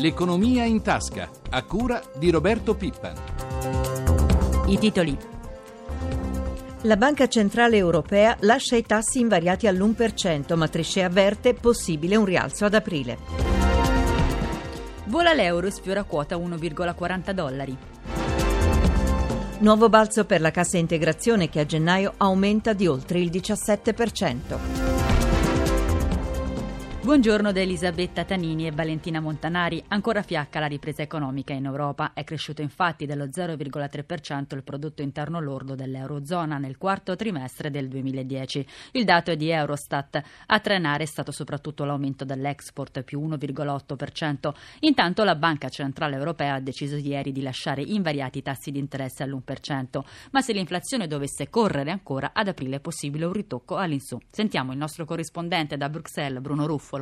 L'economia in tasca, a cura di Roberto Pippan. I titoli. La Banca Centrale Europea lascia i tassi invariati all'1%, ma Trichet avverte possibile un rialzo ad aprile. Vola l'euro e sfiora quota 1,40 dollari. Nuovo balzo per la cassa integrazione che a gennaio aumenta di oltre il 17%. Buongiorno da Elisabetta Tanini e Valentina Montanari. Ancora fiacca la ripresa economica in Europa. È cresciuto infatti dello 0,3% il prodotto interno lordo dell'Eurozona nel quarto trimestre del 2010. Il dato è di Eurostat. A trenare è stato soprattutto l'aumento dell'export più 1,8%. Intanto la Banca Centrale Europea ha deciso ieri di lasciare invariati i tassi di interesse all'1%. Ma se l'inflazione dovesse correre ancora, ad aprile è possibile un ritocco all'insù. Sentiamo il nostro corrispondente da Bruxelles, Bruno Ruffolo.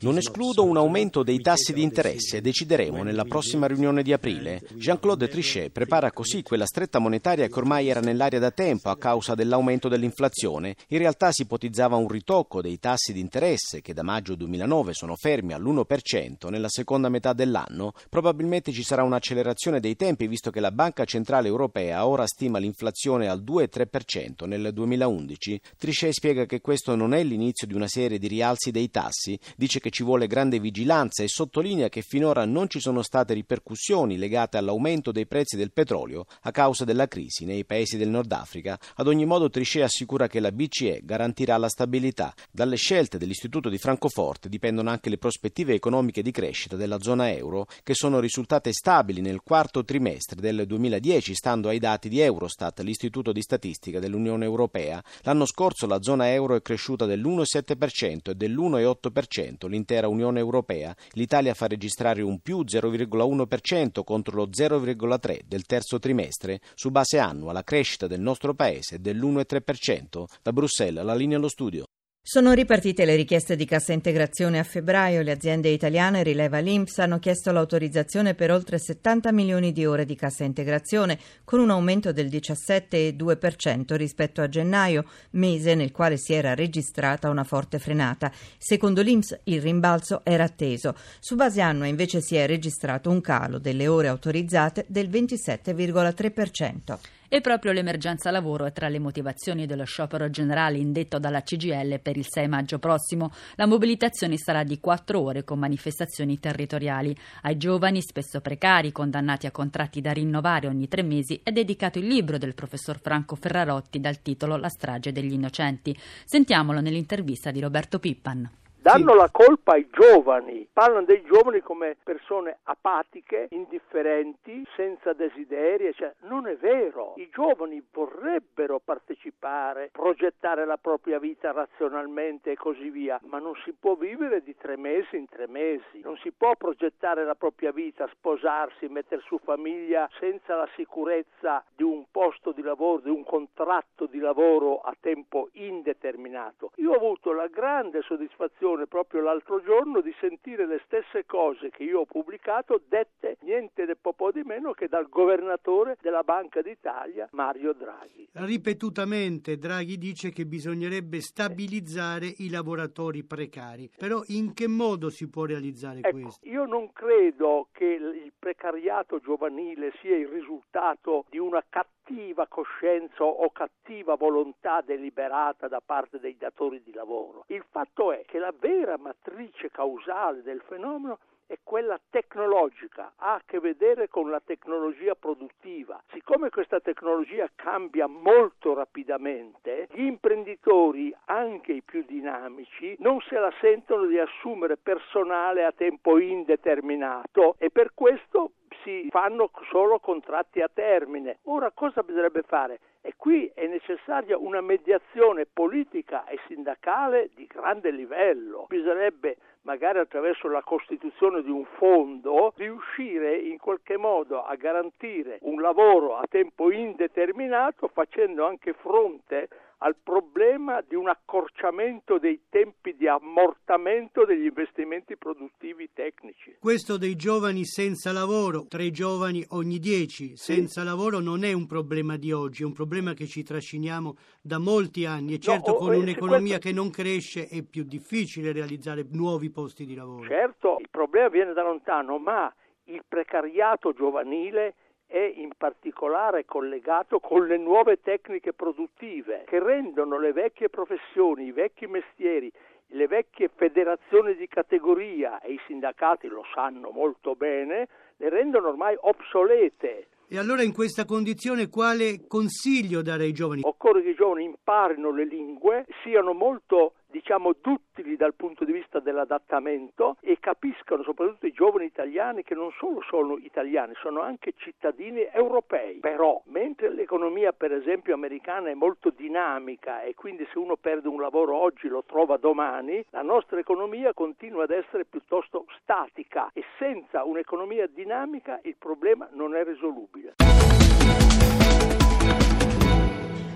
Non escludo un aumento dei tassi di interesse, decideremo nella prossima riunione di aprile. Jean-Claude Trichet prepara così quella stretta monetaria che ormai era nell'aria da tempo a causa dell'aumento dell'inflazione. In realtà si ipotizzava un ritocco dei tassi di interesse che da maggio 2009 sono fermi all'1% nella seconda metà dell'anno. Probabilmente ci sarà un'accelerazione dei tempi visto che la Banca Centrale Europea ora stima l'inflazione al 2-3% nel 2011. Trichet spiega spiega che questo non è l'inizio di una serie di rialzi dei tassi, dice che ci vuole grande vigilanza e sottolinea che finora non ci sono state ripercussioni legate all'aumento dei prezzi del petrolio a causa della crisi nei paesi del Nord Africa. Ad ogni modo Trichet assicura che la BCE garantirà la stabilità. Dalle scelte dell'Istituto di Francoforte dipendono anche le prospettive economiche di crescita della zona euro, che sono risultate stabili nel quarto trimestre del 2010, stando ai dati di Eurostat, l'Istituto di Statistica dell'Unione Europea. L'anno scorso la zona zona euro è cresciuta dell'1,7% e dell'1,8% l'intera Unione Europea. L'Italia fa registrare un più 0,1% contro lo 0,3% del terzo trimestre. Su base annua la crescita del nostro paese è dell'1,3%. Da Bruxelles la linea allo studio. Sono ripartite le richieste di cassa integrazione a febbraio. Le aziende italiane, rileva l'Inps, hanno chiesto l'autorizzazione per oltre 70 milioni di ore di cassa integrazione, con un aumento del 17,2% rispetto a gennaio, mese nel quale si era registrata una forte frenata. Secondo l'Inps il rimbalzo era atteso. Su base annua invece si è registrato un calo delle ore autorizzate del 27,3%. E proprio l'emergenza lavoro è tra le motivazioni dello sciopero generale indetto dalla CGL per il 6 maggio prossimo. La mobilitazione sarà di quattro ore con manifestazioni territoriali. Ai giovani, spesso precari, condannati a contratti da rinnovare ogni tre mesi, è dedicato il libro del professor Franco Ferrarotti dal titolo La strage degli innocenti. Sentiamolo nell'intervista di Roberto Pippan danno sì. la colpa ai giovani, parlano dei giovani come persone apatiche, indifferenti, senza desideri, cioè, non è vero, i giovani vorrebbero partecipare, progettare la propria vita razionalmente e così via, ma non si può vivere di tre mesi in tre mesi, non si può progettare la propria vita, sposarsi, mettere su famiglia senza la sicurezza di un posto di lavoro, di un contratto di lavoro a tempo indeterminato. Io ho avuto la grande soddisfazione l'impressione proprio l'altro giorno di sentire le stesse cose che io ho pubblicato dette niente po' di meno che dal governatore della Banca d'Italia Mario Draghi. Ripetutamente Draghi dice che bisognerebbe stabilizzare i lavoratori precari, però in che modo si può realizzare ecco, questo? Io non credo che il precariato giovanile sia il risultato di una cattiva coscienza o cattiva volontà deliberata da parte dei datori di lavoro. Il fatto è che la vera matrice causale del fenomeno è quella tecnologica, ha a che vedere con la tecnologia produttiva. Siccome questa tecnologia cambia molto rapidamente, gli imprenditori, anche i più dinamici, non se la sentono di assumere personale a tempo indeterminato e per questo si fanno solo contratti a termine. Ora cosa bisognerebbe fare? E qui è necessaria una mediazione politica e sindacale di grande livello. Bisognerebbe magari attraverso la costituzione di un fondo, riuscire in qualche modo a garantire un lavoro a tempo indeterminato facendo anche fronte al problema di un accorciamento dei tempi di ammortamento degli investimenti produttivi tecnici. Questo dei giovani senza lavoro, tre giovani ogni dieci senza sì. lavoro non è un problema di oggi, è un problema che ci trasciniamo da molti anni e certo no, con un'economia questo... che non cresce è più difficile realizzare nuovi posti di lavoro. Certo, il problema viene da lontano, ma il precariato giovanile è in particolare collegato con le nuove tecniche produttive che rendono le vecchie professioni, i vecchi mestieri, le vecchie federazioni di categoria e i sindacati lo sanno molto bene, le rendono ormai obsolete. E allora in questa condizione quale consiglio dare ai giovani? Occorre che i giovani imparino le lingue, siano molto diciamo duttili dal punto di vista dell'adattamento e capiscano soprattutto i giovani italiani che non solo sono italiani, sono anche cittadini europei. Però mentre l'economia per esempio americana è molto dinamica e quindi se uno perde un lavoro oggi lo trova domani, la nostra economia continua ad essere piuttosto statica e senza un'economia dinamica il problema non è risolubile.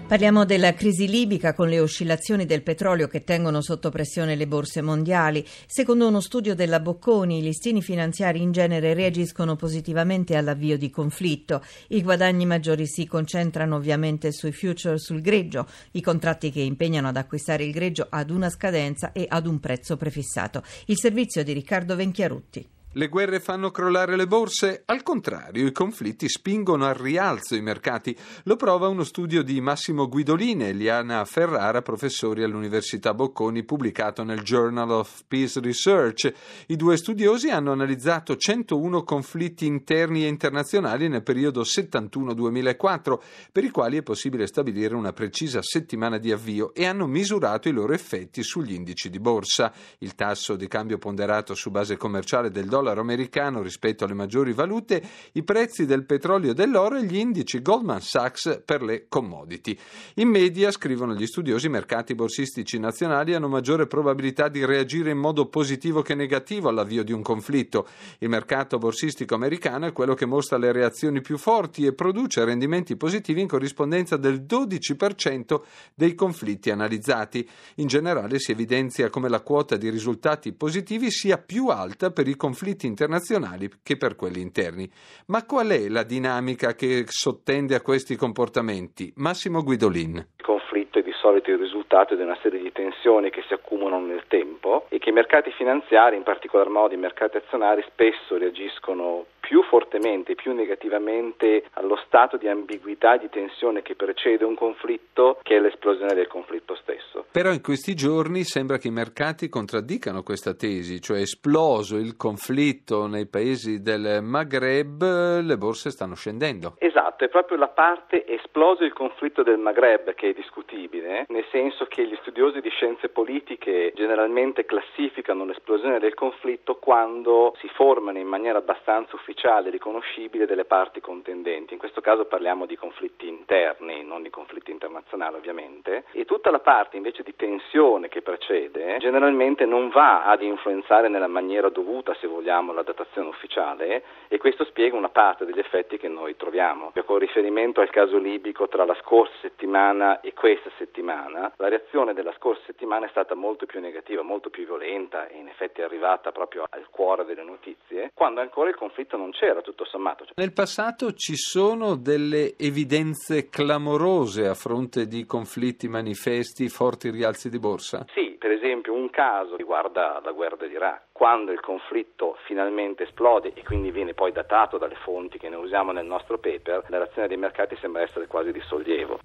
Parliamo della crisi libica con le oscillazioni del petrolio che tengono sotto pressione le borse mondiali. Secondo uno studio della Bocconi, i listini finanziari in genere reagiscono positivamente all'avvio di conflitto. I guadagni maggiori si concentrano ovviamente sui future sul greggio, i contratti che impegnano ad acquistare il greggio ad una scadenza e ad un prezzo prefissato. Il servizio di Riccardo Venchiarutti. Le guerre fanno crollare le borse? Al contrario, i conflitti spingono al rialzo i mercati. Lo prova uno studio di Massimo Guidolini e Liana Ferrara, professori all'Università Bocconi, pubblicato nel Journal of Peace Research. I due studiosi hanno analizzato 101 conflitti interni e internazionali nel periodo 71-2004, per i quali è possibile stabilire una precisa settimana di avvio e hanno misurato i loro effetti sugli indici di borsa. Il tasso di cambio ponderato su base commerciale del dollaro dollaro americano rispetto alle maggiori valute, i prezzi del petrolio e dell'oro e gli indici Goldman Sachs per le commodity. In media, scrivono gli studiosi, i mercati borsistici nazionali hanno maggiore probabilità di reagire in modo positivo che negativo all'avvio di un conflitto. Il mercato borsistico americano è quello che mostra le reazioni più forti e produce rendimenti positivi in corrispondenza del 12% dei conflitti analizzati. In generale si evidenzia come la quota di risultati positivi sia più alta per i conflitti conflitti internazionali che per quelli interni. Ma qual è la dinamica che sottende a questi comportamenti? Massimo Guidolin. Il conflitto è di solito il risultato di una serie di tensioni che si accumulano nel tempo e che i mercati finanziari, in particolar modo i mercati azionari, spesso reagiscono più fortemente, più negativamente allo stato di ambiguità e di tensione che precede un conflitto che è l'esplosione del conflitto stesso. Però in questi giorni sembra che i mercati contraddicano questa tesi, cioè esploso il conflitto nei paesi del Maghreb, le borse stanno scendendo. Esatto, è proprio la parte esploso il conflitto del Maghreb che è discutibile, nel senso che gli studiosi di scienze politiche generalmente classificano l'esplosione del conflitto quando si formano in maniera abbastanza ufficiale ufficiale riconoscibile delle parti contendenti. In questo caso parliamo di conflitti interni, non di conflitti internazionali ovviamente, e tutta la parte invece di tensione che precede generalmente non va ad influenzare nella maniera dovuta, se vogliamo, la datazione ufficiale e questo spiega una parte degli effetti che noi troviamo. Con riferimento al caso libico tra la scorsa settimana e questa settimana, la reazione della scorsa settimana è stata molto più negativa, molto più violenta e in effetti è arrivata proprio al cuore delle notizie, quando ancora il conflitto non non c'era tutto sommato. Nel passato ci sono delle evidenze clamorose a fronte di conflitti manifesti, forti rialzi di borsa? Sì, per esempio un caso riguarda la guerra dell'Iraq. Quando il conflitto finalmente esplode e quindi viene poi datato dalle fonti che ne usiamo nel nostro paper, la reazione dei mercati sembra essere quasi di sollievo.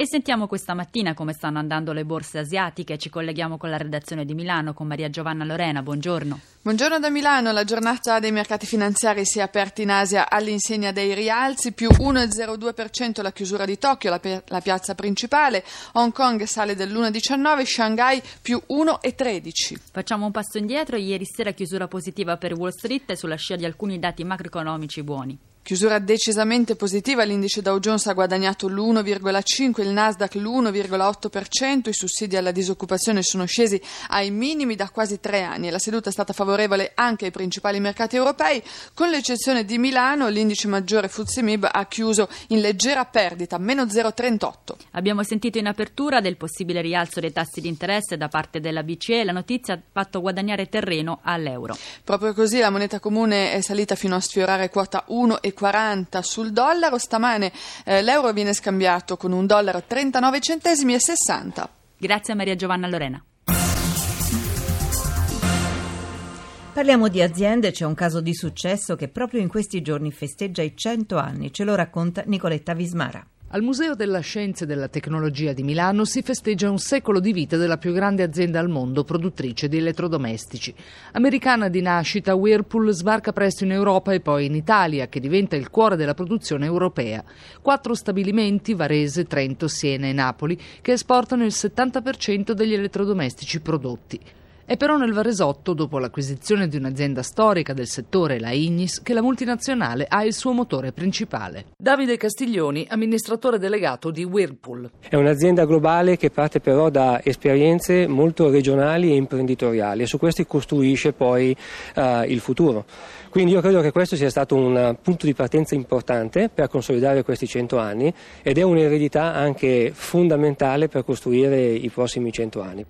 E sentiamo questa mattina come stanno andando le borse asiatiche. Ci colleghiamo con la redazione di Milano con Maria Giovanna Lorena. Buongiorno. Buongiorno da Milano. La giornata dei mercati finanziari si è aperta in Asia all'insegna dei rialzi, più 1,02% la chiusura di Tokyo, la, pi- la piazza principale. Hong Kong sale dell'1,19, Shanghai più 1,13. Facciamo un passo indietro. Ieri sera chiusura positiva per Wall Street sulla scia di alcuni dati macroeconomici buoni. Chiusura decisamente positiva, l'indice Dow Jones ha guadagnato l'1,5, il Nasdaq l'1,8%, i sussidi alla disoccupazione sono scesi ai minimi da quasi tre anni e la seduta è stata favorevole anche ai principali mercati europei, con l'eccezione di Milano, l'indice maggiore FTSE MIB ha chiuso in leggera perdita, meno 0,38. Abbiamo sentito in apertura del possibile rialzo dei tassi di interesse da parte della BCE, la notizia ha fatto guadagnare terreno all'euro. Proprio così la moneta comune è salita fino a sfiorare quota 1 e 1,40 sul dollaro. Stamane eh, l'euro viene scambiato con un dollaro 39 centesimi e 60. Grazie a Maria Giovanna Lorena. Parliamo di aziende, c'è un caso di successo che proprio in questi giorni festeggia i 100 anni, ce lo racconta Nicoletta Vismara. Al Museo della Scienza e della Tecnologia di Milano si festeggia un secolo di vita della più grande azienda al mondo produttrice di elettrodomestici. Americana di nascita, Whirlpool sbarca presto in Europa e poi in Italia, che diventa il cuore della produzione europea. Quattro stabilimenti, Varese, Trento, Siena e Napoli, che esportano il 70% degli elettrodomestici prodotti. È però nel Varesotto, dopo l'acquisizione di un'azienda storica del settore, la Ignis, che la multinazionale ha il suo motore principale. Davide Castiglioni, amministratore delegato di Whirlpool. È un'azienda globale che parte però da esperienze molto regionali e imprenditoriali e su questi costruisce poi uh, il futuro. Quindi io credo che questo sia stato un punto di partenza importante per consolidare questi 100 anni ed è un'eredità anche fondamentale per costruire i prossimi 100 anni.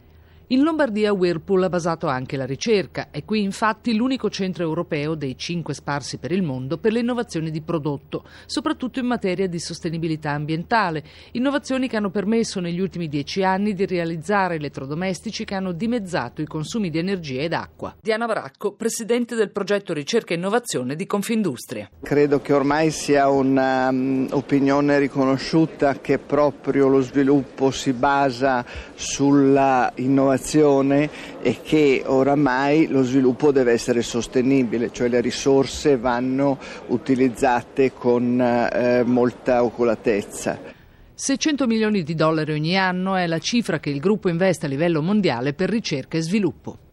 In Lombardia Whirlpool ha basato anche la ricerca. È qui infatti l'unico centro europeo dei cinque sparsi per il mondo per le innovazioni di prodotto, soprattutto in materia di sostenibilità ambientale. Innovazioni che hanno permesso negli ultimi dieci anni di realizzare elettrodomestici che hanno dimezzato i consumi di energia ed acqua. Diana Bracco, presidente del progetto Ricerca e Innovazione di Confindustria. Credo che ormai sia un'opinione um, riconosciuta che proprio lo sviluppo si basa sulla innovazione innovazione e che oramai lo sviluppo deve essere sostenibile, cioè le risorse vanno utilizzate con eh, molta oculatezza. 600 milioni di dollari ogni anno è la cifra che il gruppo investe a livello mondiale per ricerca e sviluppo.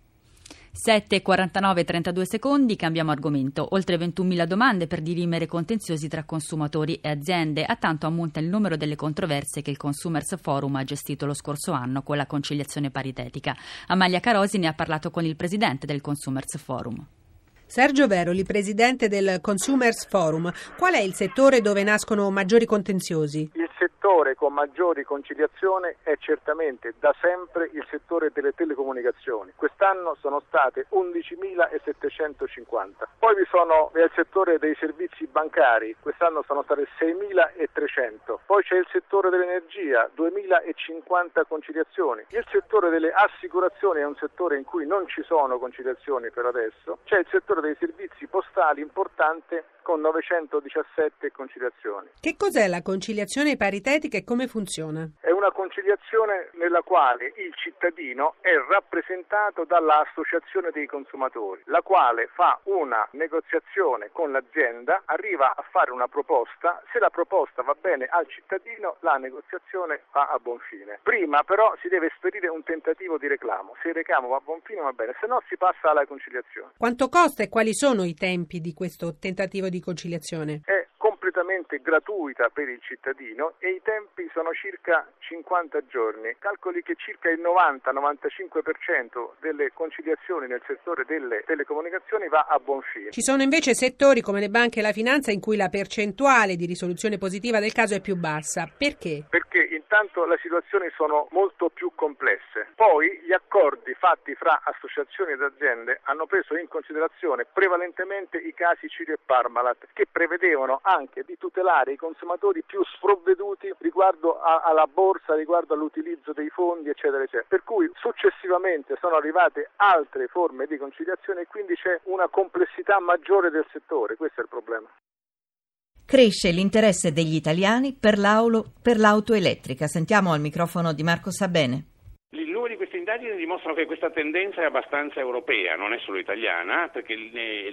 7,49 32 secondi, cambiamo argomento. Oltre 21.000 domande per dirimere contenziosi tra consumatori e aziende. A tanto ammonta il numero delle controversie che il Consumers Forum ha gestito lo scorso anno con la conciliazione paritetica. Amalia Carosi ne ha parlato con il presidente del Consumers Forum. Sergio Veroli, presidente del Consumers Forum. Qual è il settore dove nascono maggiori contenziosi? Il settore con maggiori conciliazioni è certamente da sempre il settore delle telecomunicazioni. Quest'anno sono state 11.750. Poi vi sono nel settore dei servizi bancari, quest'anno sono state 6.300. Poi c'è il settore dell'energia, 2.050 conciliazioni. Il settore delle assicurazioni è un settore in cui non ci sono conciliazioni per adesso. C'è il settore dei servizi postali importante con 917 conciliazioni. Che cos'è la conciliazione paritetica e come funziona? È una conciliazione nella quale il cittadino è rappresentato dall'associazione dei consumatori, la quale fa una negoziazione con l'azienda, arriva a fare una proposta, se la proposta va bene al cittadino la negoziazione va a buon fine. Prima però si deve esperire un tentativo di reclamo, se il reclamo va a buon fine va bene, se no si passa alla conciliazione. Quanto costa e quali sono i tempi di questo tentativo di di completamente gratuita per il cittadino e i tempi sono circa 50 giorni. Calcoli che circa il 90-95% delle conciliazioni nel settore delle telecomunicazioni va a buon fine. Ci sono invece settori come le banche e la finanza in cui la percentuale di risoluzione positiva del caso è più bassa. Perché? Perché intanto le situazioni sono molto più complesse. Poi gli accordi fatti fra associazioni ed aziende hanno preso in considerazione prevalentemente i casi Cirio e Parmalat che prevedevano anche di tutelare i consumatori più sprovveduti riguardo a, alla borsa, riguardo all'utilizzo dei fondi, eccetera, eccetera. Per cui successivamente sono arrivate altre forme di conciliazione e quindi c'è una complessità maggiore del settore, questo è il problema. Cresce l'interesse degli italiani per, per l'auto elettrica. Sentiamo al microfono di Marco Sabene. Indagini dimostrano che questa tendenza è abbastanza europea, non è solo italiana, perché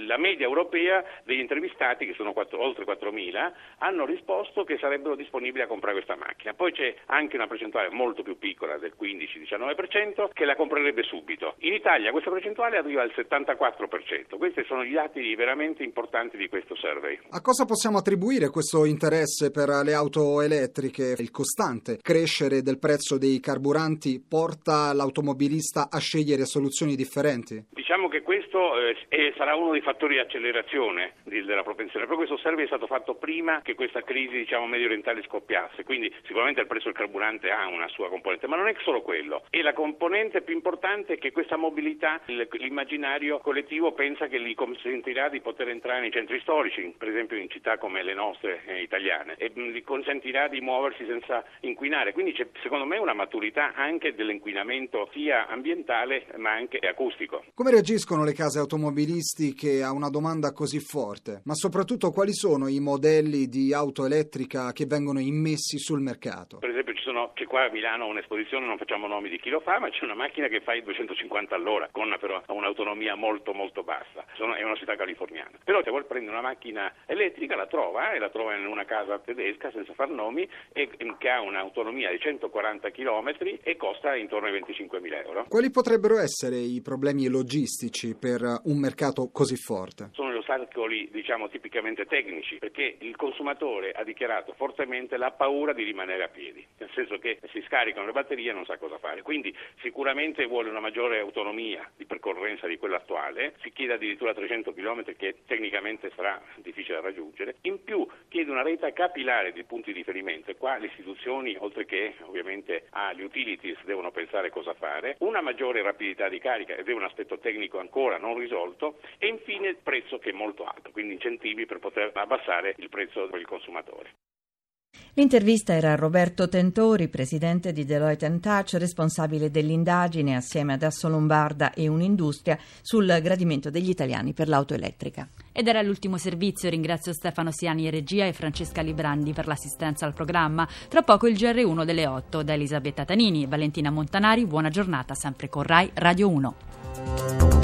la media europea degli intervistati, che sono 4, oltre 4.000, hanno risposto che sarebbero disponibili a comprare questa macchina. Poi c'è anche una percentuale molto più piccola, del 15-19%, che la comprerebbe subito. In Italia questa percentuale arriva al 74%. Questi sono gli dati veramente importanti di questo survey. A cosa possiamo attribuire questo interesse per le auto elettriche? Il costante crescere del prezzo dei carburanti porta l'automobilista a scegliere soluzioni differenti? Diciamo che questo eh, sarà uno dei fattori di accelerazione della propensione. Però questo survey è stato fatto prima che questa crisi diciamo, medio orientale scoppiasse, quindi sicuramente il prezzo del carburante ha una sua componente, ma non è solo quello. E la componente più importante è che questa mobilità, l'immaginario collettivo pensa che gli consentirà di poter entrare nei centri storici, per esempio in città come le nostre eh, italiane, e gli consentirà di muoversi senza inquinare. Quindi c'è secondo me una maturità anche dell'inquinamento sia ambientale ma anche acustico. Come reagiscono le case automobilistiche a una domanda così forte? Ma soprattutto quali sono i modelli di auto elettrica che vengono immessi sul mercato? Per esempio sono, c'è qua a Milano un'esposizione, non facciamo nomi di chi lo fa, ma c'è una macchina che fa i 250 all'ora, con però un'autonomia molto molto bassa. Sono, è una città californiana. Però se vuol prendere una macchina elettrica la trova e la trova in una casa tedesca senza far nomi e, che ha un'autonomia di 140 km e costa intorno ai 25.000 euro. Quali potrebbero essere i problemi logistici per un mercato così forte? Sono gli ostacoli diciamo tipicamente tecnici perché il consumatore ha dichiarato fortemente la paura di rimanere a piedi nel senso che si scaricano le batterie e non sa cosa fare. Quindi sicuramente vuole una maggiore autonomia di percorrenza di quella attuale, si chiede addirittura 300 km che tecnicamente sarà difficile da raggiungere, in più chiede una rete capillare di punti di riferimento e qua le istituzioni, oltre che ovviamente agli utilities, devono pensare cosa fare, una maggiore rapidità di carica ed è un aspetto tecnico ancora non risolto e infine il prezzo che è molto alto, quindi incentivi per poter abbassare il prezzo per il consumatore. L'intervista era a Roberto Tentori, presidente di Deloitte Touch, responsabile dell'indagine assieme ad Assolombarda e Un'Industria sul gradimento degli italiani per l'auto elettrica. Ed era l'ultimo servizio. Ringrazio Stefano Siani in regia e Francesca Librandi per l'assistenza al programma. Tra poco il GR1 delle 8 da Elisabetta Tanini e Valentina Montanari. Buona giornata sempre con Rai Radio 1.